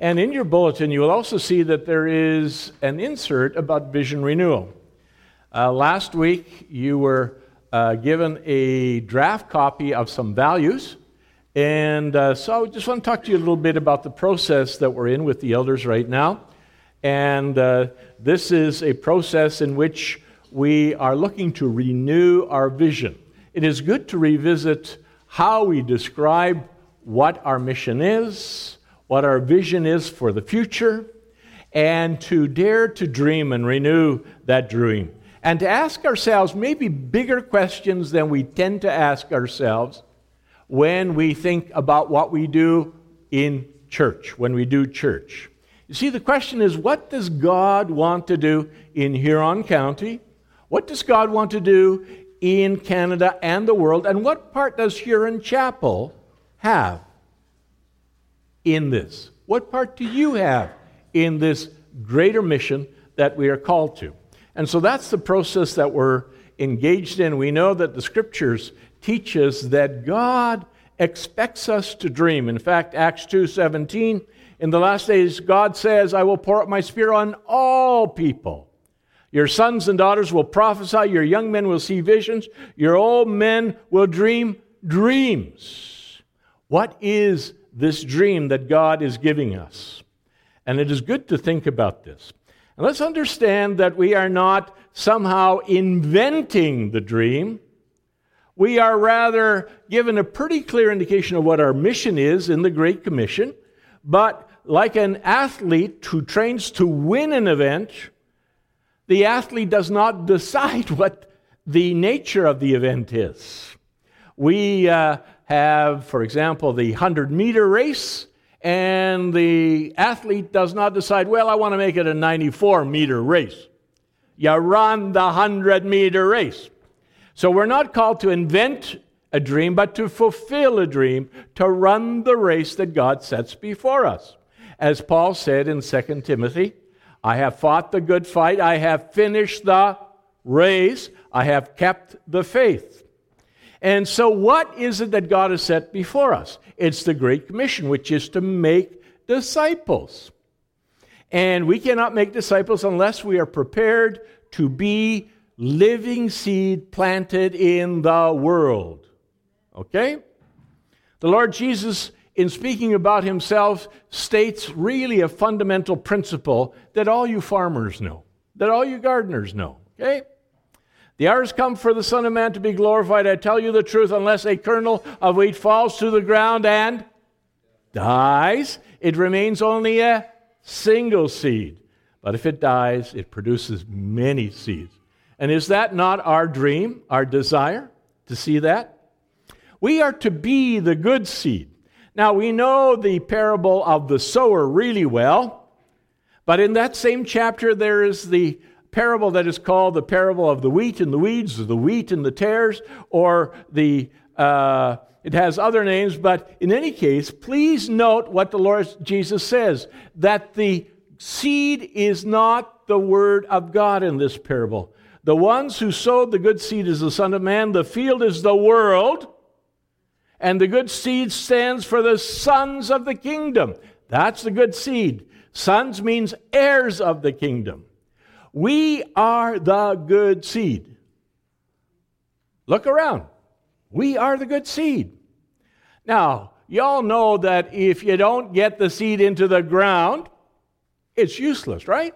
And in your bulletin, you will also see that there is an insert about vision renewal. Uh, last week, you were uh, given a draft copy of some values. And uh, so I just want to talk to you a little bit about the process that we're in with the elders right now. And uh, this is a process in which we are looking to renew our vision. It is good to revisit how we describe what our mission is, what our vision is for the future, and to dare to dream and renew that dream. And to ask ourselves maybe bigger questions than we tend to ask ourselves when we think about what we do in church, when we do church. You see, the question is what does God want to do in Huron County? What does God want to do in Canada and the world? And what part does Huron Chapel have in this? What part do you have in this greater mission that we are called to? And so that's the process that we're engaged in. We know that the scriptures teach us that God expects us to dream. In fact, Acts 2:17, in the last days God says, "I will pour out my spirit on all people." Your sons and daughters will prophesy, your young men will see visions, your old men will dream dreams. What is this dream that God is giving us. And it is good to think about this. And let's understand that we are not somehow inventing the dream. We are rather given a pretty clear indication of what our mission is in the Great Commission. But like an athlete who trains to win an event, the athlete does not decide what the nature of the event is. We uh, have, for example, the 100 meter race, and the athlete does not decide, well, I want to make it a 94 meter race. You run the 100 meter race. So we're not called to invent a dream, but to fulfill a dream, to run the race that God sets before us. As Paul said in 2 Timothy, I have fought the good fight, I have finished the race, I have kept the faith. And so, what is it that God has set before us? It's the Great Commission, which is to make disciples. And we cannot make disciples unless we are prepared to be living seed planted in the world. Okay? The Lord Jesus, in speaking about himself, states really a fundamental principle that all you farmers know, that all you gardeners know. Okay? The hour has come for the Son of Man to be glorified. I tell you the truth, unless a kernel of wheat falls to the ground and dies, it remains only a single seed. But if it dies, it produces many seeds. And is that not our dream, our desire to see that? We are to be the good seed. Now, we know the parable of the sower really well, but in that same chapter, there is the parable that is called the parable of the wheat and the weeds, or the wheat and the tares, or the uh, it has other names, but in any case, please note what the Lord Jesus says that the seed is not the word of God in this parable. The ones who sowed the good seed is the Son of Man, the field is the world, and the good seed stands for the sons of the kingdom. That's the good seed. Sons means heirs of the kingdom. We are the good seed. Look around. We are the good seed. Now, y'all know that if you don't get the seed into the ground, it's useless, right?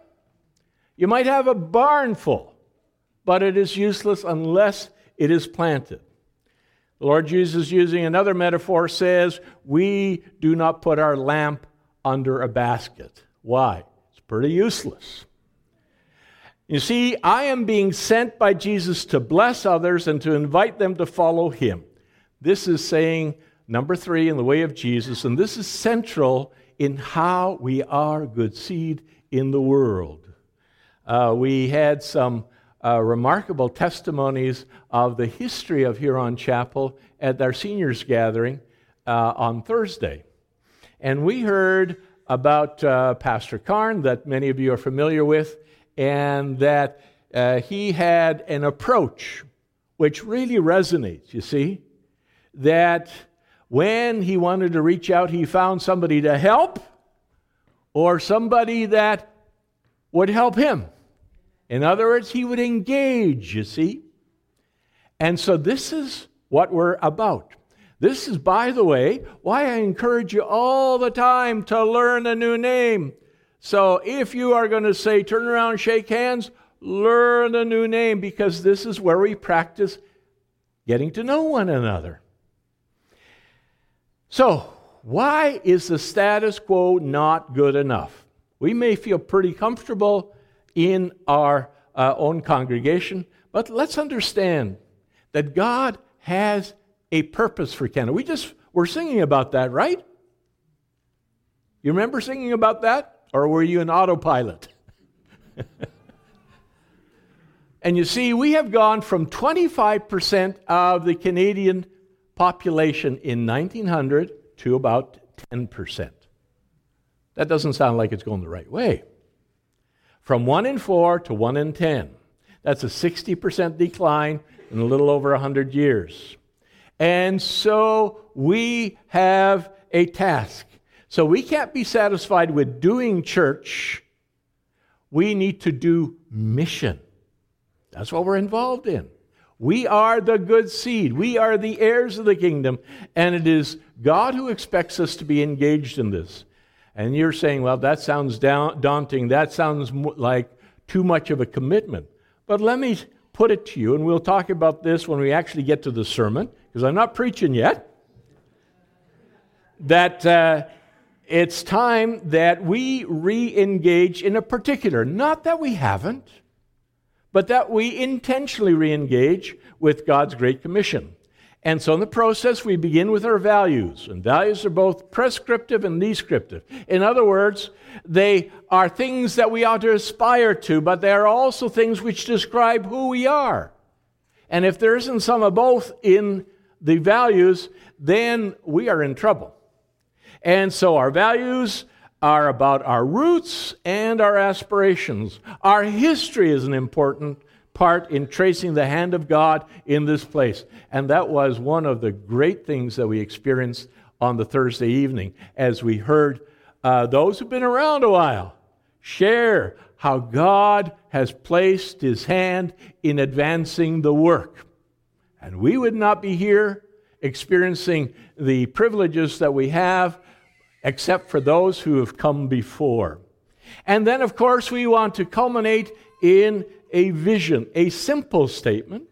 You might have a barn full, but it is useless unless it is planted. The Lord Jesus, using another metaphor, says, We do not put our lamp under a basket. Why? It's pretty useless. You see, I am being sent by Jesus to bless others and to invite them to follow him. This is saying number three in the way of Jesus, and this is central in how we are good seed in the world. Uh, we had some uh, remarkable testimonies of the history of Huron Chapel at our seniors gathering uh, on Thursday. And we heard about uh, Pastor Karn, that many of you are familiar with, and that uh, he had an approach which really resonates, you see, that when he wanted to reach out, he found somebody to help or somebody that would help him. In other words, he would engage, you see. And so this is what we're about. This is, by the way, why I encourage you all the time to learn a new name. So if you are going to say, turn around, shake hands, learn a new name because this is where we practice getting to know one another. So, why is the status quo not good enough? We may feel pretty comfortable in our uh, own congregation, but let's understand that God has a purpose for Canada. We just were singing about that, right? You remember singing about that? Or were you an autopilot? and you see, we have gone from 25% of the Canadian population in 1900 to about 10%. That doesn't sound like it's going the right way. From 1 in 4 to 1 in 10. That's a 60% decline in a little over 100 years. And so we have a task. So we can't be satisfied with doing church. We need to do mission. That's what we're involved in. We are the good seed. We are the heirs of the kingdom. And it is God who expects us to be engaged in this. And you're saying, well, that sounds daunting. That sounds like too much of a commitment. But let me put it to you, and we'll talk about this when we actually get to the sermon, because I'm not preaching yet. That uh, it's time that we re engage in a particular, not that we haven't, but that we intentionally re engage with God's Great Commission. And so in the process, we begin with our values. And values are both prescriptive and descriptive. In other words, they are things that we ought to aspire to, but they are also things which describe who we are. And if there isn't some of both in the values, then we are in trouble. And so our values are about our roots and our aspirations. Our history is an important part in tracing the hand of God in this place. And that was one of the great things that we experienced on the Thursday evening as we heard uh, those who've been around a while share how God has placed his hand in advancing the work. And we would not be here experiencing the privileges that we have except for those who have come before. And then, of course, we want to culminate in a vision, a simple statement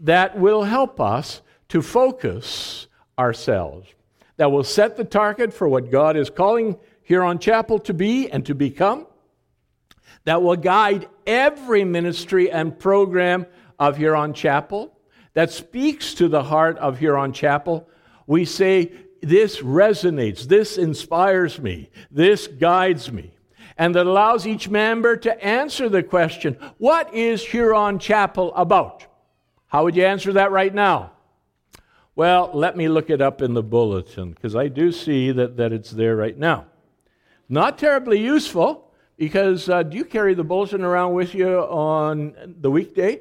that will help us to focus ourselves, that will set the target for what God is calling Huron Chapel to be and to become, that will guide every ministry and program of Huron Chapel, that speaks to the heart of Huron Chapel. We say this resonates, this inspires me, this guides me, and that allows each member to answer the question what is Huron Chapel about? How would you answer that right now? Well, let me look it up in the bulletin because I do see that, that it's there right now. Not terribly useful because uh, do you carry the bulletin around with you on the weekday?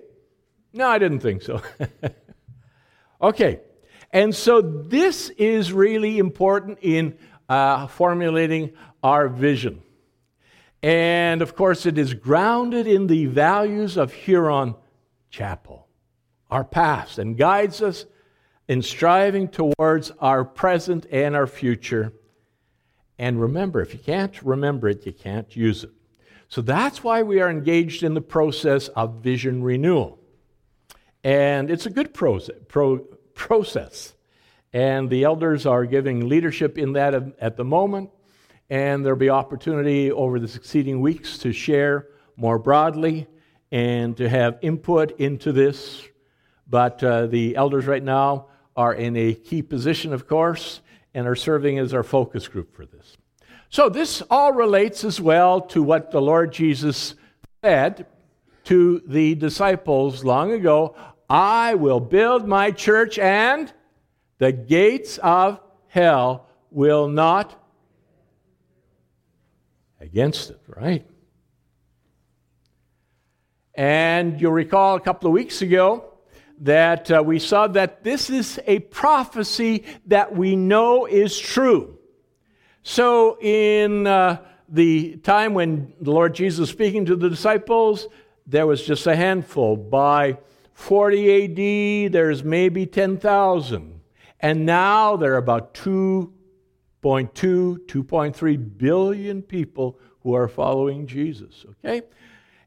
No, I didn't think so. okay, and so this is really important in uh, formulating our vision. And of course, it is grounded in the values of Huron Chapel, our past, and guides us in striving towards our present and our future. And remember, if you can't remember it, you can't use it. So that's why we are engaged in the process of vision renewal. And it's a good process. Pro- process. And the elders are giving leadership in that at the moment. And there'll be opportunity over the succeeding weeks to share more broadly and to have input into this. But uh, the elders right now are in a key position, of course, and are serving as our focus group for this. So, this all relates as well to what the Lord Jesus said to the disciples long ago I will build my church, and the gates of hell will not against it, right? And you'll recall a couple of weeks ago that uh, we saw that this is a prophecy that we know is true. So in uh, the time when the Lord Jesus was speaking to the disciples, there was just a handful. By 40 AD, there's maybe 10,000. And now there are about 2.2, 2.3 billion people who are following Jesus. Okay?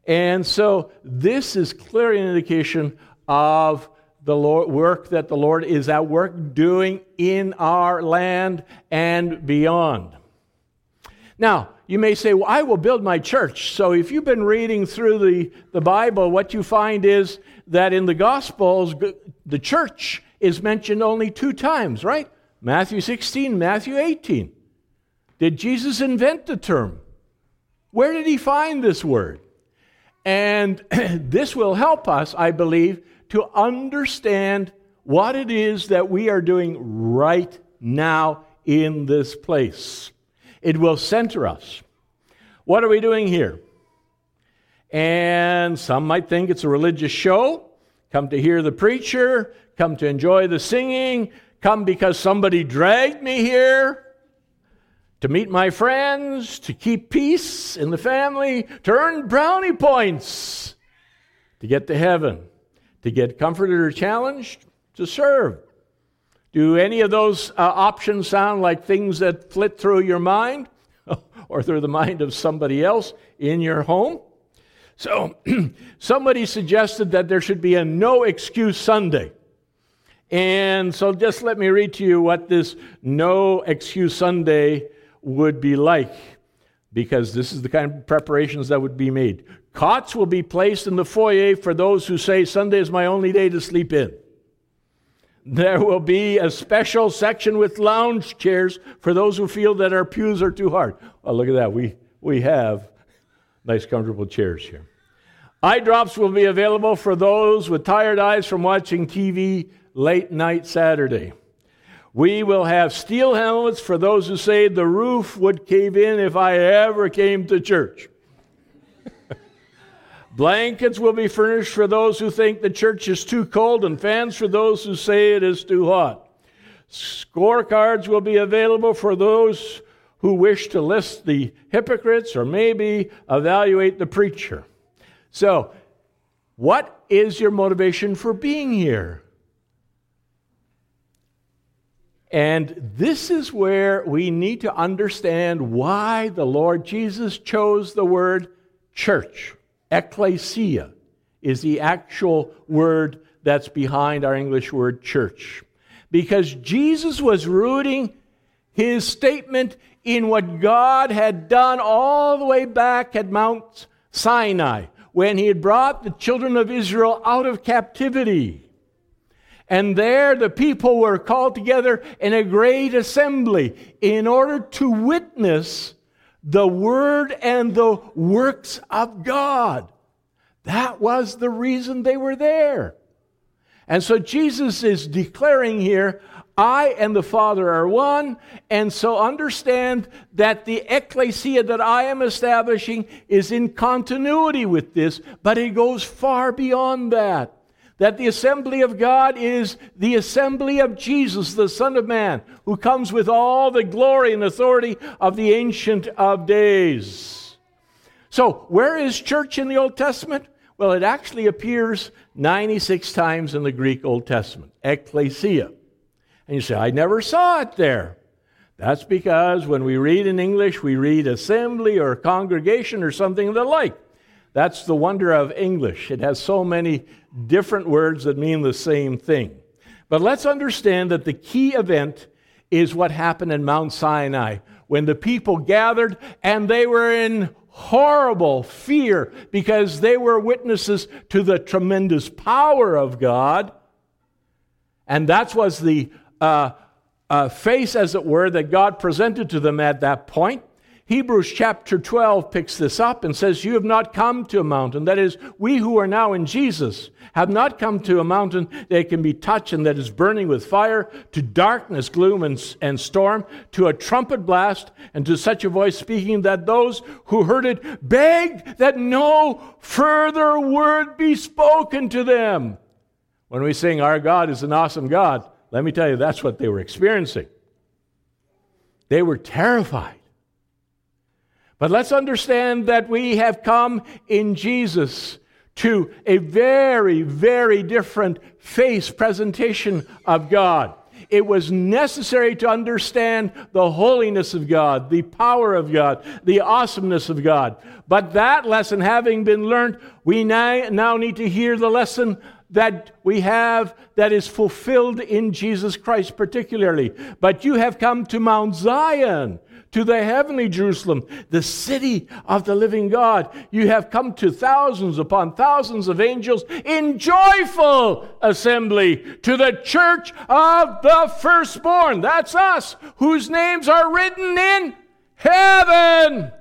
And so this is clearly an indication of the Lord, work that the Lord is at work doing in our land and beyond. Now, you may say, Well, I will build my church. So if you've been reading through the, the Bible, what you find is that in the Gospels, the church is mentioned only two times, right? Matthew 16, Matthew 18. Did Jesus invent the term? Where did he find this word? And this will help us, I believe, to understand what it is that we are doing right now in this place. It will center us. What are we doing here? And some might think it's a religious show. Come to hear the preacher, come to enjoy the singing, come because somebody dragged me here to meet my friends, to keep peace in the family, to earn brownie points, to get to heaven to get comforted or challenged, to serve. Do any of those uh, options sound like things that flit through your mind or through the mind of somebody else in your home? So, somebody suggested that there should be a no excuse Sunday. And so, just let me read to you what this no excuse Sunday would be like, because this is the kind of preparations that would be made. Cots will be placed in the foyer for those who say Sunday is my only day to sleep in. There will be a special section with lounge chairs for those who feel that our pews are too hard. Oh, look at that. We, we have nice, comfortable chairs here. Eye drops will be available for those with tired eyes from watching TV late night Saturday. We will have steel helmets for those who say the roof would cave in if I ever came to church. Blankets will be furnished for those who think the church is too cold, and fans for those who say it is too hot. Scorecards will be available for those who wish to list the hypocrites or maybe evaluate the preacher. So, what is your motivation for being here? And this is where we need to understand why the Lord Jesus chose the word church. Ecclesia is the actual word that's behind our English word church. Because Jesus was rooting his statement in what God had done all the way back at Mount Sinai when he had brought the children of Israel out of captivity. And there the people were called together in a great assembly in order to witness the Word and the works of God. That was the reason they were there. And so Jesus is declaring here, I and the Father are one. And so understand that the ecclesia that I am establishing is in continuity with this, but it goes far beyond that that the assembly of God is the assembly of Jesus, the Son of Man, who comes with all the glory and authority of the Ancient of Days. So, where is church in the Old Testament? Well, it actually appears 96 times in the Greek Old Testament, ecclesia. And you say, I never saw it there. That's because when we read in English, we read assembly or congregation or something of the like. That's the wonder of English. It has so many different words that mean the same thing. But let's understand that the key event is what happened in Mount Sinai when the people gathered and they were in horrible fear because they were witnesses to the tremendous power of God. And that was the uh, uh, face, as it were, that God presented to them at that point. Hebrews chapter 12 picks this up and says, You have not come to a mountain. That is, we who are now in Jesus have not come to a mountain that can be touched and that is burning with fire, to darkness, gloom, and, and storm, to a trumpet blast, and to such a voice speaking that those who heard it begged that no further word be spoken to them. When we sing, Our God is an awesome God, let me tell you, that's what they were experiencing. They were terrified. But let's understand that we have come in Jesus to a very, very different face presentation of God. It was necessary to understand the holiness of God, the power of God, the awesomeness of God. But that lesson having been learned, we now need to hear the lesson that we have that is fulfilled in Jesus Christ, particularly. But you have come to Mount Zion to the heavenly Jerusalem, the city of the living God. You have come to thousands upon thousands of angels in joyful assembly to the church of the firstborn. That's us, whose names are written in heaven.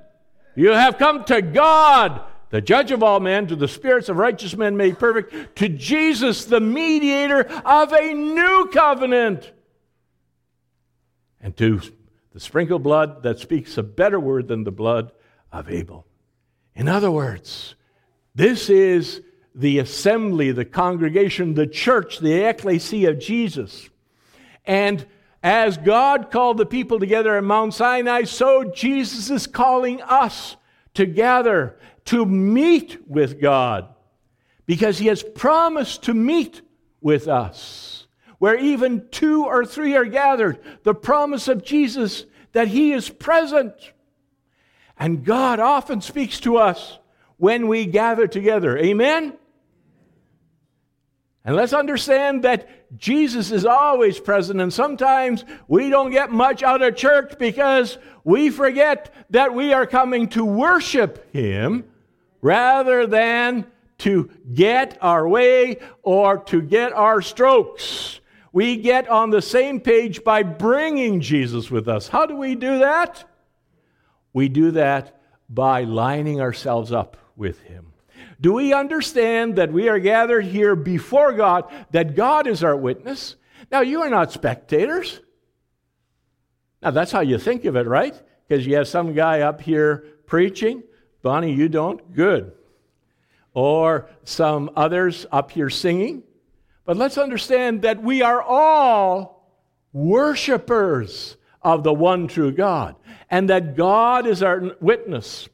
You have come to God, the judge of all men, to the spirits of righteous men made perfect, to Jesus, the mediator of a new covenant, and to the sprinkled blood that speaks a better word than the blood of Abel. In other words, this is the assembly, the congregation, the church, the ecclesia of Jesus. And as God called the people together at Mount Sinai, so Jesus is calling us to gather, to meet with God, because He has promised to meet with us where even two or three are gathered, the promise of Jesus that He is present. And God often speaks to us when we gather together. Amen? And let's understand that Jesus is always present, and sometimes we don't get much out of church because we forget that we are coming to worship Him rather than to get our way or to get our strokes. We get on the same page by bringing Jesus with us. How do we do that? We do that by lining ourselves up with Him. Do we understand that we are gathered here before God, that God is our witness? Now, you are not spectators. Now, that's how you think of it, right? Because you have some guy up here preaching. Bonnie, you don't? Good. Or some others up here singing. But let's understand that we are all worshipers of the one true God, and that God is our witness.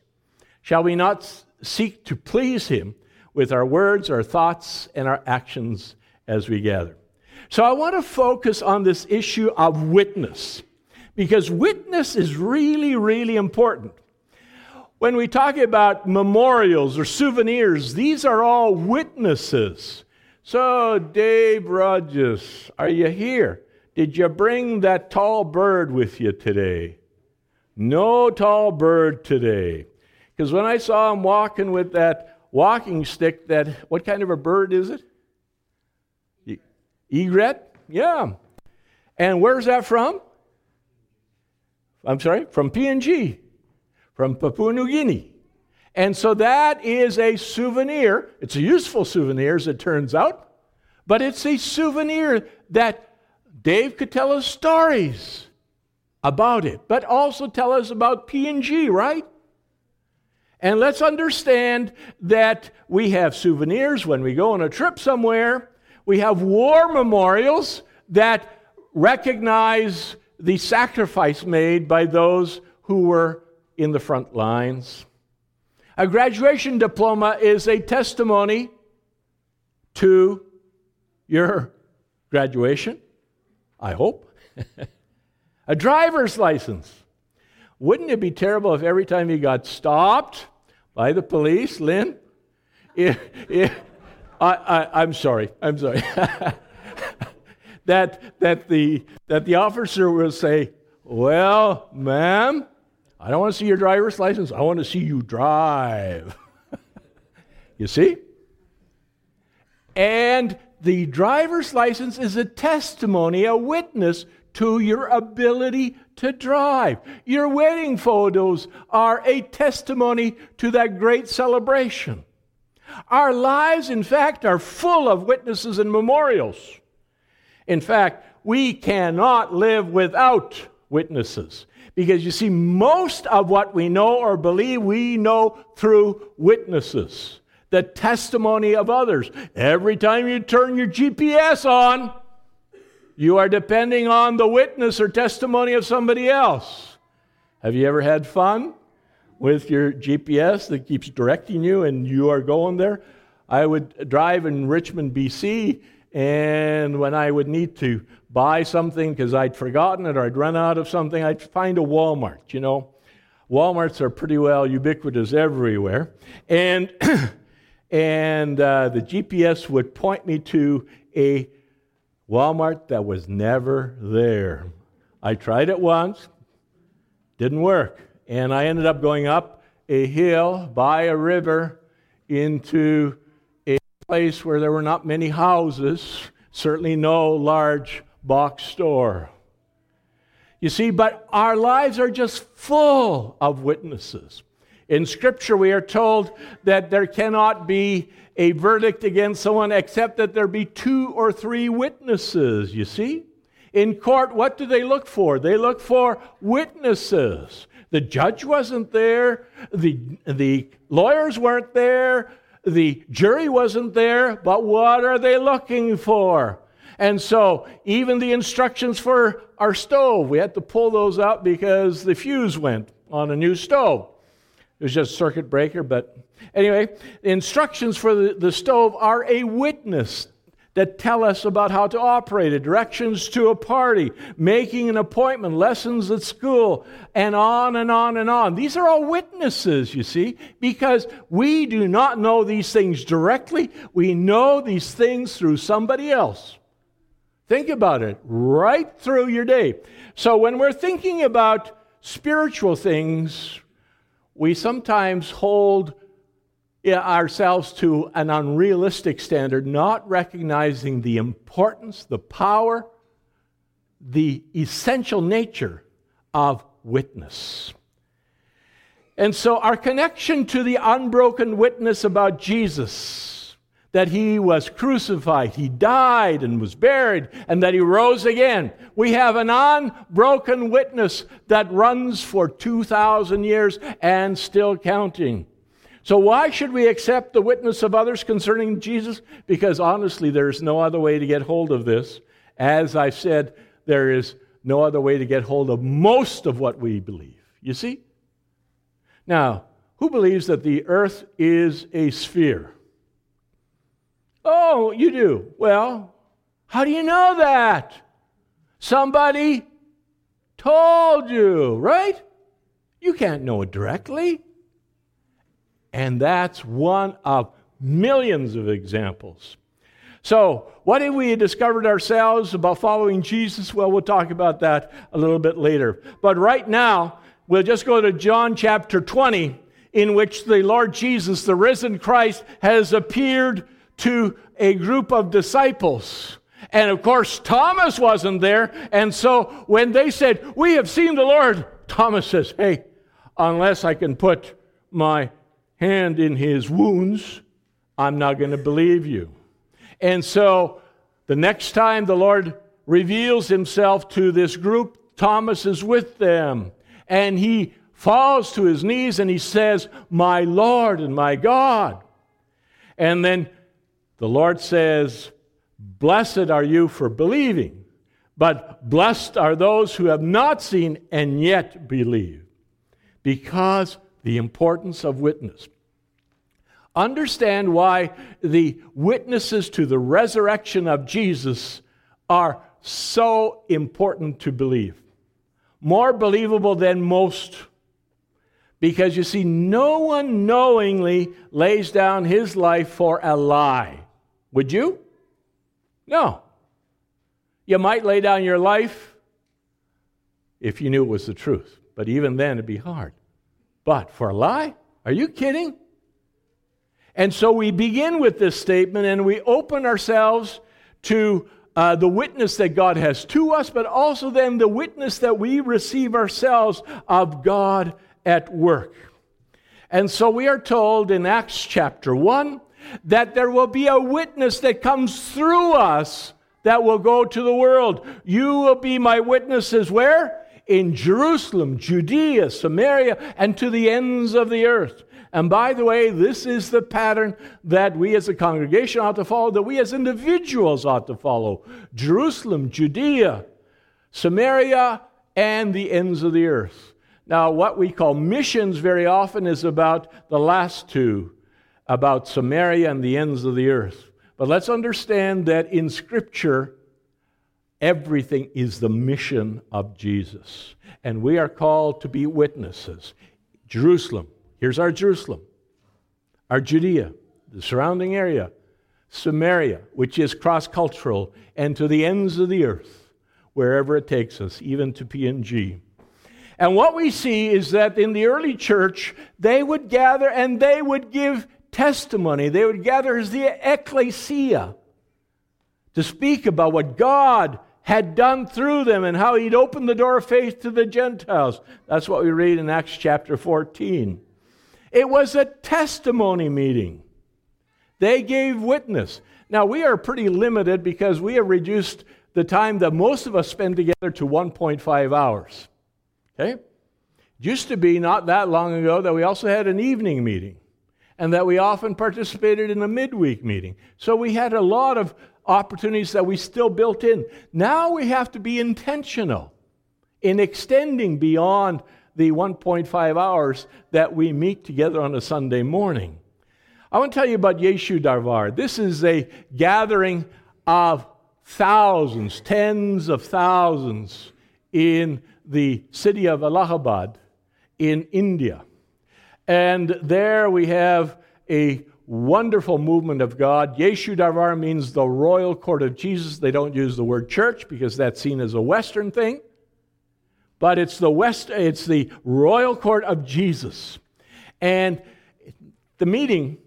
Shall we not seek to please Him with our words, our thoughts, and our actions as we gather? So I want to focus on this issue of witness, because witness is really, really important. When we talk about memorials or souvenirs, these are all witnesses so, Dave Rogers, are you here? Did you bring that tall bird with you today? No tall bird today. Because when I saw him walking with that walking stick, that what kind of a bird is it? Egret? Yeah. And where's that from? I'm sorry, from PNG, from Papua New Guinea. And so that is a souvenir. It's a useful souvenir, as it turns out, but it's a souvenir that Dave could tell us stories about it, but also tell us about PNG, right? And let's understand that we have souvenirs when we go on a trip somewhere. We have war memorials that recognize the sacrifice made by those who were in the front lines. A graduation diploma is a testimony to your graduation, I hope. a driver's license. Wouldn't it be terrible if every time you got stopped by the police, Lynn? If, if, I, am sorry, I'm sorry. that, that, the, that the officer will say, Well, ma'am, I don't want to see your driver's license. I want to see you drive. you see? And the driver's license is a testimony, a witness to your ability to drive. Your wedding photos are a testimony to that great celebration. Our lives, in fact, are full of witnesses and memorials. In fact, we cannot live without witnesses. Because you see, most of what we know or believe, we know through witnesses, the testimony of others. Every time you turn your GPS on, you are depending on the witness or testimony of somebody else. Have you ever had fun with your GPS that keeps directing you and you are going there. I would drive in Richmond, BC, and when I would need to buy something because I'd forgotten it or I'd run out of something, I'd find a Walmart, you know. Walmarts are pretty well ubiquitous everywhere. And, and uh, the GPS would point me to a Walmart that was never there. I tried it once, didn't work. And I ended up going up a hill by a river into a place where there were not many houses, certainly no large box store. You see, but our lives are just full of witnesses. In Scripture, we are told that there cannot be a verdict against someone except that there be two or three witnesses, you see? In court, what do they look for? They look for witnesses. The judge wasn't there, the, the lawyers weren't there, the jury wasn't there, but what are they looking for? And so, even the instructions for our stove, we had to pull those out because the fuse went on a new stove. It was just circuit breaker, but anyway, the instructions for the, the stove are a witness that tell us about how to operate it, directions to a party, making an appointment, lessons at school, and on and on and on. These are all witnesses, you see, because we do not know these things directly. We know these things through somebody else. Think about it right through your day. So when we're thinking about spiritual things, we sometimes hold ourselves to an unrealistic standard, not recognizing the importance, the power, the essential nature of witness. And so, our connection to the unbroken witness about Jesus that he was crucified, he died and was buried, and that he rose again. We have an unbroken witness that runs for 2,000 years and still counting. So, why should we accept the witness of others concerning Jesus? Because honestly, there's no other way to get hold of this. As I said, there is no other way to get hold of most of what we believe. You see? Now, who believes that the earth is a sphere? Oh, you do. Well, how do you know that? Somebody told you, right? You can't know it directly. And that's one of millions of examples. So, what have we discovered ourselves about following Jesus? Well, we'll talk about that a little bit later. But right now, we'll just go to John chapter 20, in which the Lord Jesus, the risen Christ, has appeared to a group of disciples. And of course, Thomas wasn't there. And so when they said, We have seen the Lord, Thomas says, Hey, unless I can put my hand in his wounds, I'm not going to believe you. And so the next time the Lord reveals himself to this group, Thomas is with them. And he falls to his knees and he says, My Lord and my God. And then the Lord says, Blessed are you for believing, but blessed are those who have not seen and yet believe. Because the importance of witness. Understand why the witnesses to the resurrection of Jesus are so important to believe. More believable than most. Because you see, no one knowingly lays down his life for a lie. Would you? No. You might lay down your life if you knew it was the truth, but even then it'd be hard. But for a lie? Are you kidding? And so we begin with this statement and we open ourselves to uh, the witness that God has to us, but also then the witness that we receive ourselves of God at work. And so we are told in Acts chapter 1 that there will be a witness that comes through us that will go to the world. You will be my witnesses where? in Jerusalem, Judea, Samaria, and to the ends of the earth. And by the way, this is the pattern that we as a congregation ought to follow, that we as individuals ought to follow. Jerusalem, Judea, Samaria, and the ends of the earth. Now, what we call missions very often is about the last two, about Samaria and the ends of the earth. But let's understand that in Scripture, everything is the mission of Jesus. And we are called to be witnesses. Jerusalem, here's our Jerusalem, our Judea, the surrounding area, Samaria, which is cross cultural, and to the ends of the earth, wherever it takes us, even to PNG. And what we see is that in the early church, they would gather and they would give testimony. They would gather as the ecclesia to speak about what God had done through them and how he'd opened the door of faith to the Gentiles. That's what we read in Acts chapter 14. It was a testimony meeting. They gave witness. Now, we are pretty limited because we have reduced the time that most of us spend together to 1.5 hours. Okay? It used to be not that long ago that we also had an evening meeting and that we often participated in a midweek meeting. So we had a lot of opportunities that we still built in. Now we have to be intentional in extending beyond the 1.5 hours that we meet together on a Sunday morning. I want to tell you about Yeshu Darbar. This is a gathering of thousands, tens of thousands in the city of Allahabad in India. And there we have a wonderful movement of God. Yeshu Darbar means the royal court of Jesus. They don't use the word church because that's seen as a Western thing. But it's the West, it's the royal court of Jesus. And the meeting,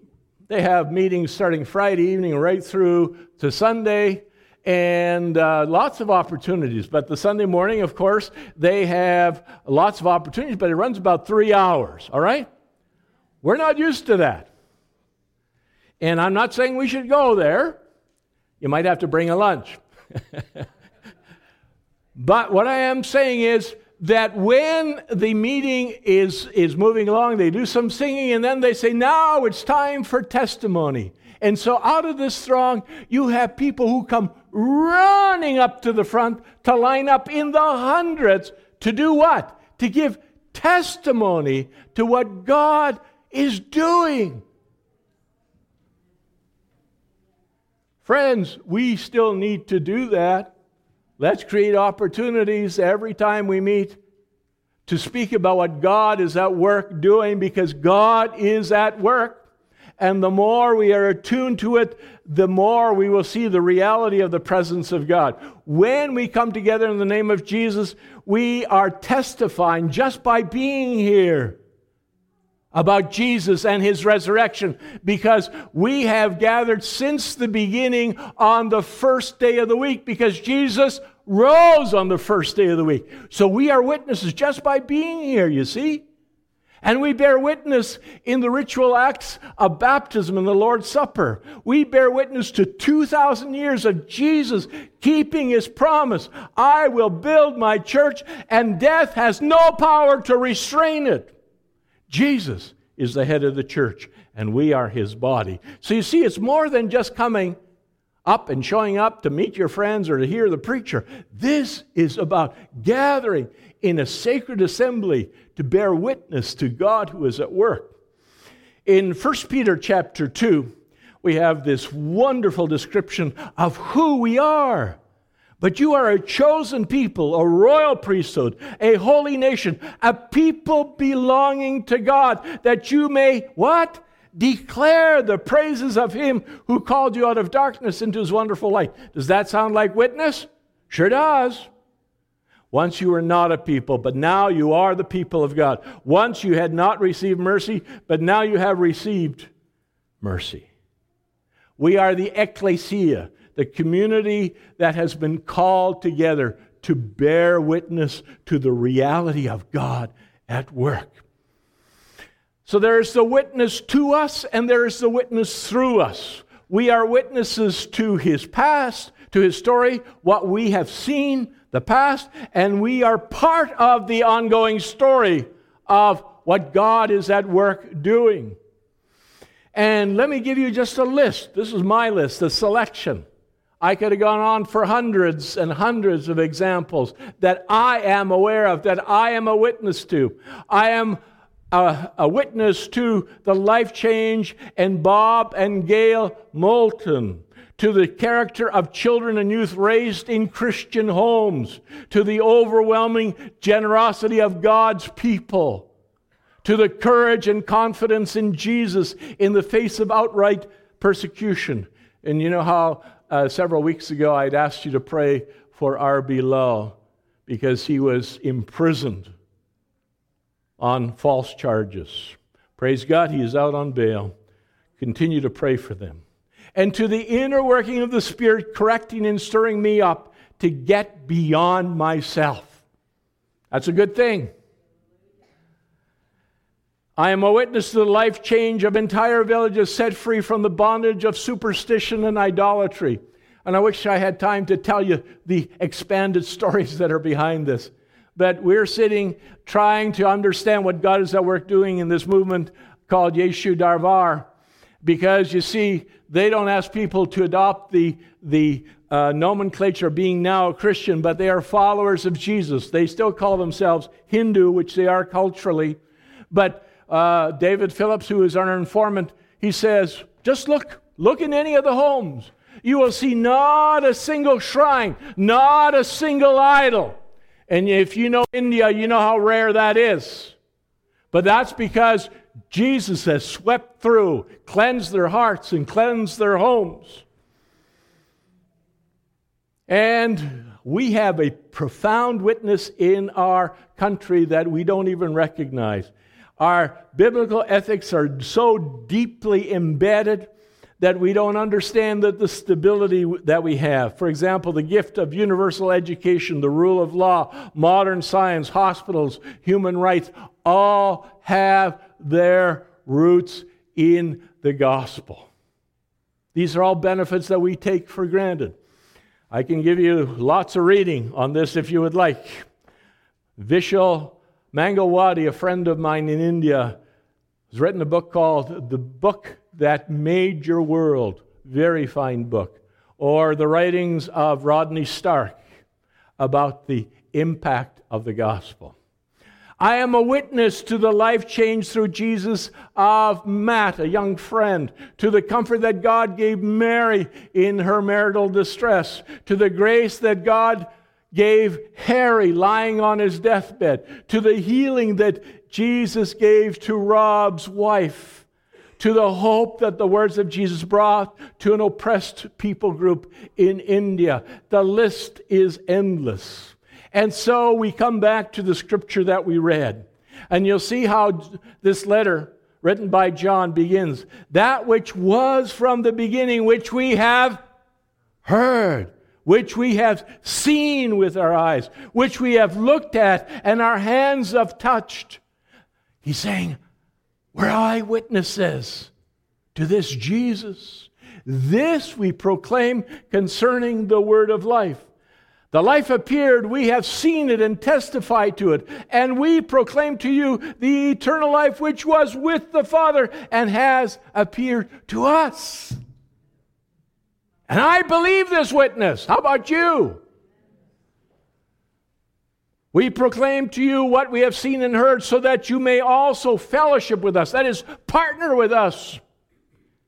they have meetings starting Friday evening right through to Sunday and uh, lots of opportunities. But the Sunday morning, of course, they have lots of opportunities, but it runs about three hours, all right? We're not used to that. And I'm not saying we should go there. You might have to bring a lunch. but what I am saying is that when the meeting is, is moving along, they do some singing and then they say, Now it's time for testimony. And so out of this throng, you have people who come running up to the front to line up in the hundreds to do what? To give testimony to what God is doing. Friends, we still need to do that. Let's create opportunities every time we meet to speak about what God is at work doing because God is at work. And the more we are attuned to it, the more we will see the reality of the presence of God. When we come together in the name of Jesus, we are testifying just by being here about Jesus and his resurrection because we have gathered since the beginning on the first day of the week because Jesus rose on the first day of the week. So we are witnesses just by being here, you see? And we bear witness in the ritual acts of baptism and the Lord's Supper. We bear witness to 2,000 years of Jesus keeping his promise. I will build my church, and death has no power to restrain it. Jesus is the head of the church, and we are his body. So you see, it's more than just coming up and showing up to meet your friends or to hear the preacher. This is about gathering in a sacred assembly to bear witness to God who is at work. In 1 Peter chapter 2, we have this wonderful description of who we are. But you are a chosen people, a royal priesthood, a holy nation, a people belonging to God, that you may what? Declare the praises of him who called you out of darkness into his wonderful light. Does that sound like witness? Sure does. Once you were not a people, but now you are the people of God. Once you had not received mercy, but now you have received mercy. We are the ecclesia, the community that has been called together to bear witness to the reality of God at work. So there is the witness to us, and there is the witness through us. We are witnesses to his past, to his story, what we have seen, the past, and we are part of the ongoing story of what God is at work doing. And let me give you just a list. This is my list, a selection I could have gone on for hundreds and hundreds of examples that I am aware of, that I am a witness to. I am a, a witness to the life change in Bob and Gail Moulton, to the character of children and youth raised in Christian homes, to the overwhelming generosity of God's people, to the courage and confidence in Jesus in the face of outright persecution. And you know how uh, several weeks ago I'd asked you to pray for R.B. Lowe because he was imprisoned on false charges. Praise God, he is out on bail. Continue to pray for them. And to the inner working of the Spirit, correcting and stirring me up to get beyond myself. That's a good thing. I am a witness to the life change of entire villages set free from the bondage of superstition and idolatry. And I wish I had time to tell you the expanded stories that are behind this. But we're sitting trying to understand what God is at work doing in this movement called Yeshu Darbar. Because you see, they don't ask people to adopt the, the uh, nomenclature being now a Christian, but they are followers of Jesus. They still call themselves Hindu, which they are culturally. But uh, David Phillips, who is our informant, he says, just look, look in any of the homes. You will see not a single shrine, not a single idol. And if you know India, you know how rare that is. But that's because Jesus has swept through, cleansed their hearts, and cleansed their homes. And we have a profound witness in our country that we don't even recognize. Our biblical ethics are so deeply embedded that we don't understand that the stability that we have. For example, the gift of universal education, the rule of law, modern science, hospitals, human rights, all have their roots in the gospel. These are all benefits that we take for granted. I can give you lots of reading on this if you would like. Vishal Mangalwadi, a friend of mine in India, has written a book called The Book That Made Your World. Very fine book. Or the writings of Rodney Stark about the impact of the gospel. I am a witness to the life change through Jesus of Matt, a young friend, to the comfort that God gave Mary in her marital distress, to the grace that God gave Harry lying on his deathbed, to the healing that Jesus gave to Rob's wife, to the hope that the words of Jesus brought to an oppressed people group in India. The list is endless. And so we come back to the scripture that we read. And you'll see how this letter written by John begins. That which was from the beginning, which we have heard, which we have seen with our eyes, which we have looked at and our hands have touched. He's saying, We're eyewitnesses to this Jesus. This we proclaim concerning the word of life. The life appeared, we have seen it and testified to it, and we proclaim to you the eternal life which was with the Father and has appeared to us. And I believe this witness. How about you? We proclaim to you what we have seen and heard so that you may also fellowship with us. That is, partner with us.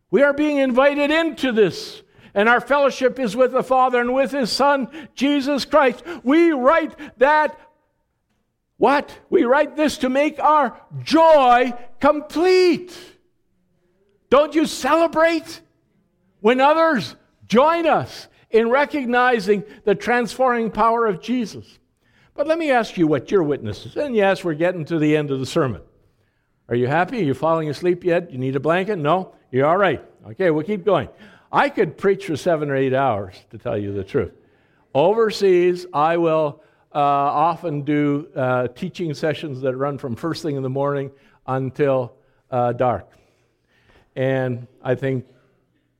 We are being invited into this and our fellowship is with the Father and with His Son, Jesus Christ. We write that, what? We write this to make our joy complete. Don't you celebrate when others join us in recognizing the transforming power of Jesus? But let me ask you what your witness is. And yes, we're getting to the end of the sermon. Are you happy? Are you falling asleep yet? You need a blanket? No? You're all right. Okay, we'll keep going. I could preach for seven or eight hours, to tell you the truth. Overseas, I will uh, often do uh, teaching sessions that run from first thing in the morning until uh, dark. And I think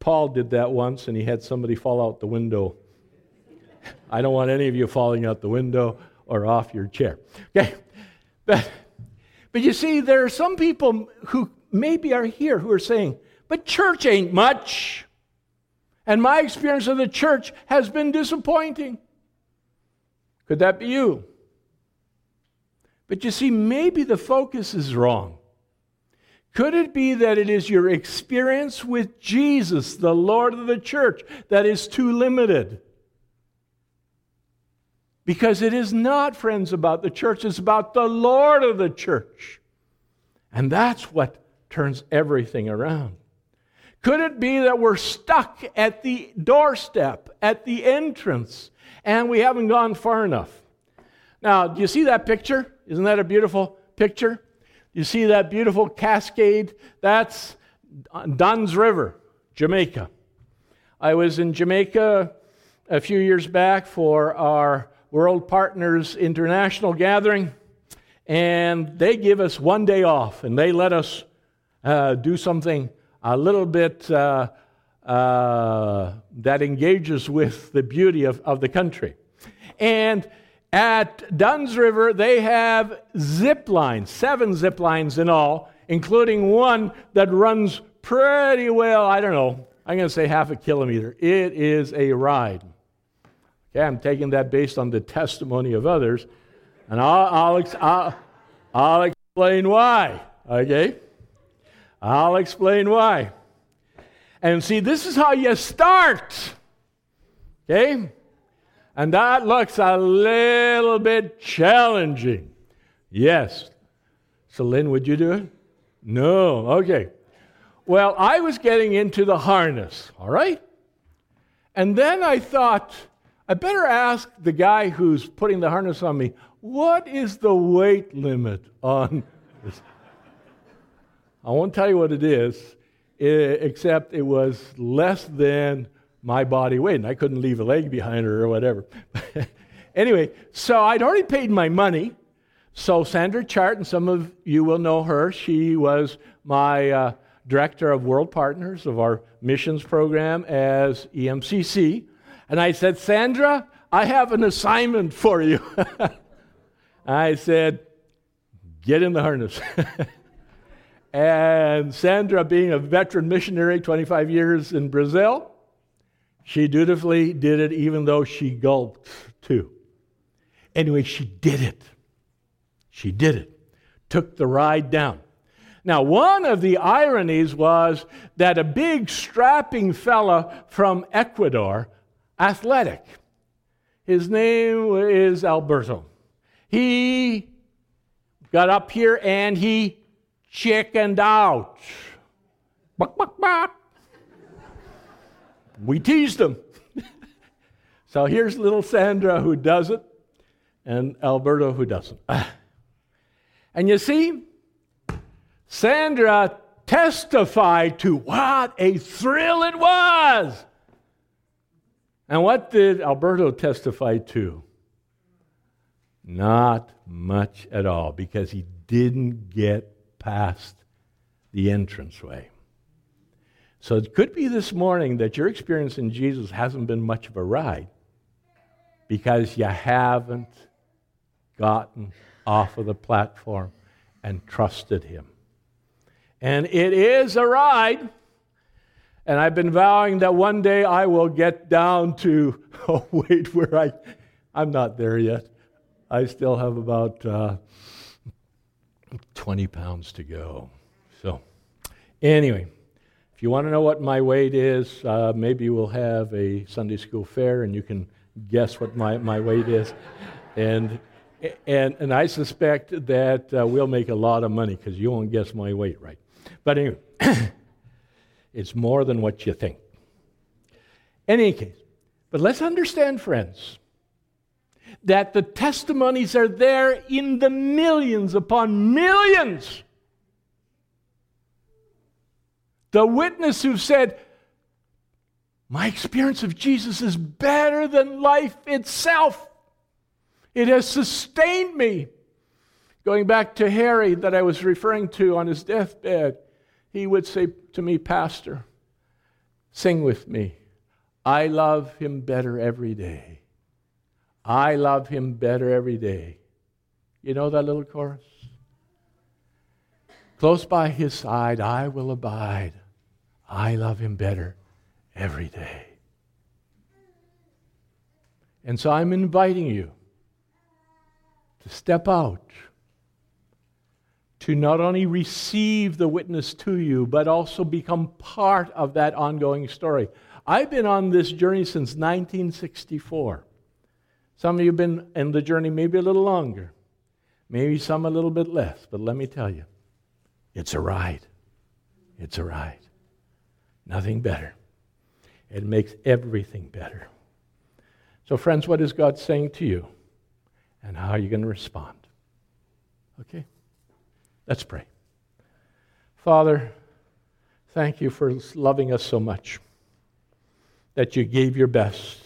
Paul did that once, and he had somebody fall out the window. I don't want any of you falling out the window or off your chair. Okay? But, but you see, there are some people who maybe are here who are saying, but church ain't much. And my experience of the church has been disappointing. Could that be you? But you see, maybe the focus is wrong. Could it be that it is your experience with Jesus, the Lord of the church, that is too limited? Because it is not, friends, about the church, it's about the Lord of the church. And that's what turns everything around. Could it be that we're stuck at the doorstep, at the entrance, and we haven't gone far enough? Now, do you see that picture? Isn't that a beautiful picture? You see that beautiful cascade? That's Dunn's River, Jamaica. I was in Jamaica a few years back for our World Partners International gathering, and they give us one day off, and they let us uh, do something a little bit uh, uh, that engages with the beauty of, of the country. And at Dunn's River, they have zip lines, seven zip lines in all, including one that runs pretty well, I don't know, I'm going to say half a kilometer. It is a ride. Okay, I'm taking that based on the testimony of others, and I'll, I'll, I'll, I'll explain why. Okay? I'll explain why. And see, this is how you start. Okay? And that looks a little bit challenging. Yes. So, Lynn, would you do it? No. Okay. Well, I was getting into the harness, all right? And then I thought, I better ask the guy who's putting the harness on me, what is the weight limit on this? I won't tell you what it is, except it was less than my body weight, and I couldn't leave a leg behind her or whatever. anyway, so I'd already paid my money. So Sandra Chart, and some of you will know her, she was my uh, director of World Partners of our missions program as EMCC. And I said, Sandra, I have an assignment for you. I said, get in the harness. and Sandra, being a veteran missionary, 25 years in Brazil, she dutifully did it even though she gulped too. Anyway, she did it. She did it. Took the ride down. Now, one of the ironies was that a big strapping fella from Ecuador, athletic, his name is Alberto. He got up here and he chickened out. Buck, buck, buck we teased them. so here's little Sandra who does it, and Alberto who doesn't. and you see, Sandra testified to what a thrill it was. And what did Alberto testify to? Not much at all, because he didn't get past the entranceway. So it could be this morning that your experience in Jesus hasn't been much of a ride because you haven't gotten off of the platform and trusted Him. And it is a ride. And I've been vowing that one day I will get down to a weight where I, I'm not there yet. I still have about uh, 20 pounds to go. So, anyway. If you want to know what my weight is, uh, maybe we'll have a Sunday school fair and you can guess what my, my weight is. And, and, and I suspect that uh, we'll make a lot of money because you won't guess my weight right. But anyway, it's more than what you think. In any case, but let's understand, friends, that the testimonies are there in the millions upon millions the witness who said, My experience of Jesus is better than life itself. It has sustained me. Going back to Harry, that I was referring to on his deathbed, he would say to me, Pastor, sing with me. I love him better every day. I love him better every day. You know that little chorus? Close by his side, I will abide. I love him better every day. And so I'm inviting you to step out, to not only receive the witness to you, but also become part of that ongoing story. I've been on this journey since 1964. Some of you have been in the journey maybe a little longer, maybe some a little bit less, but let me tell you, it's a ride. It's a ride. Nothing better. It makes everything better. So, friends, what is God saying to you? And how are you going to respond? Okay? Let's pray. Father, thank you for loving us so much that you gave your best.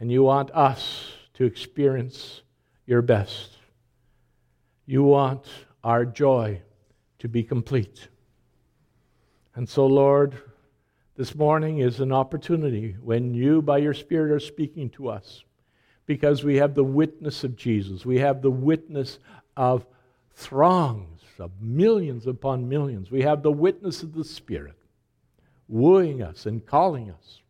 And you want us to experience your best. You want our joy to be complete. And so, Lord, this morning is an opportunity when you, by your Spirit, are speaking to us because we have the witness of Jesus. We have the witness of throngs, of millions upon millions. We have the witness of the Spirit wooing us and calling us.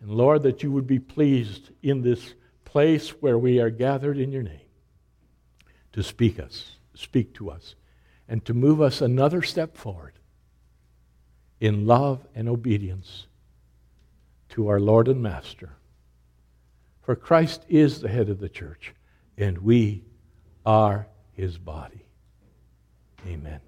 And Lord, that you would be pleased in this place where we are gathered in your name to speak us, speak to us, and to move us another step forward in love and obedience to our Lord and Master. For Christ is the head of the church, and we are his body. Amen.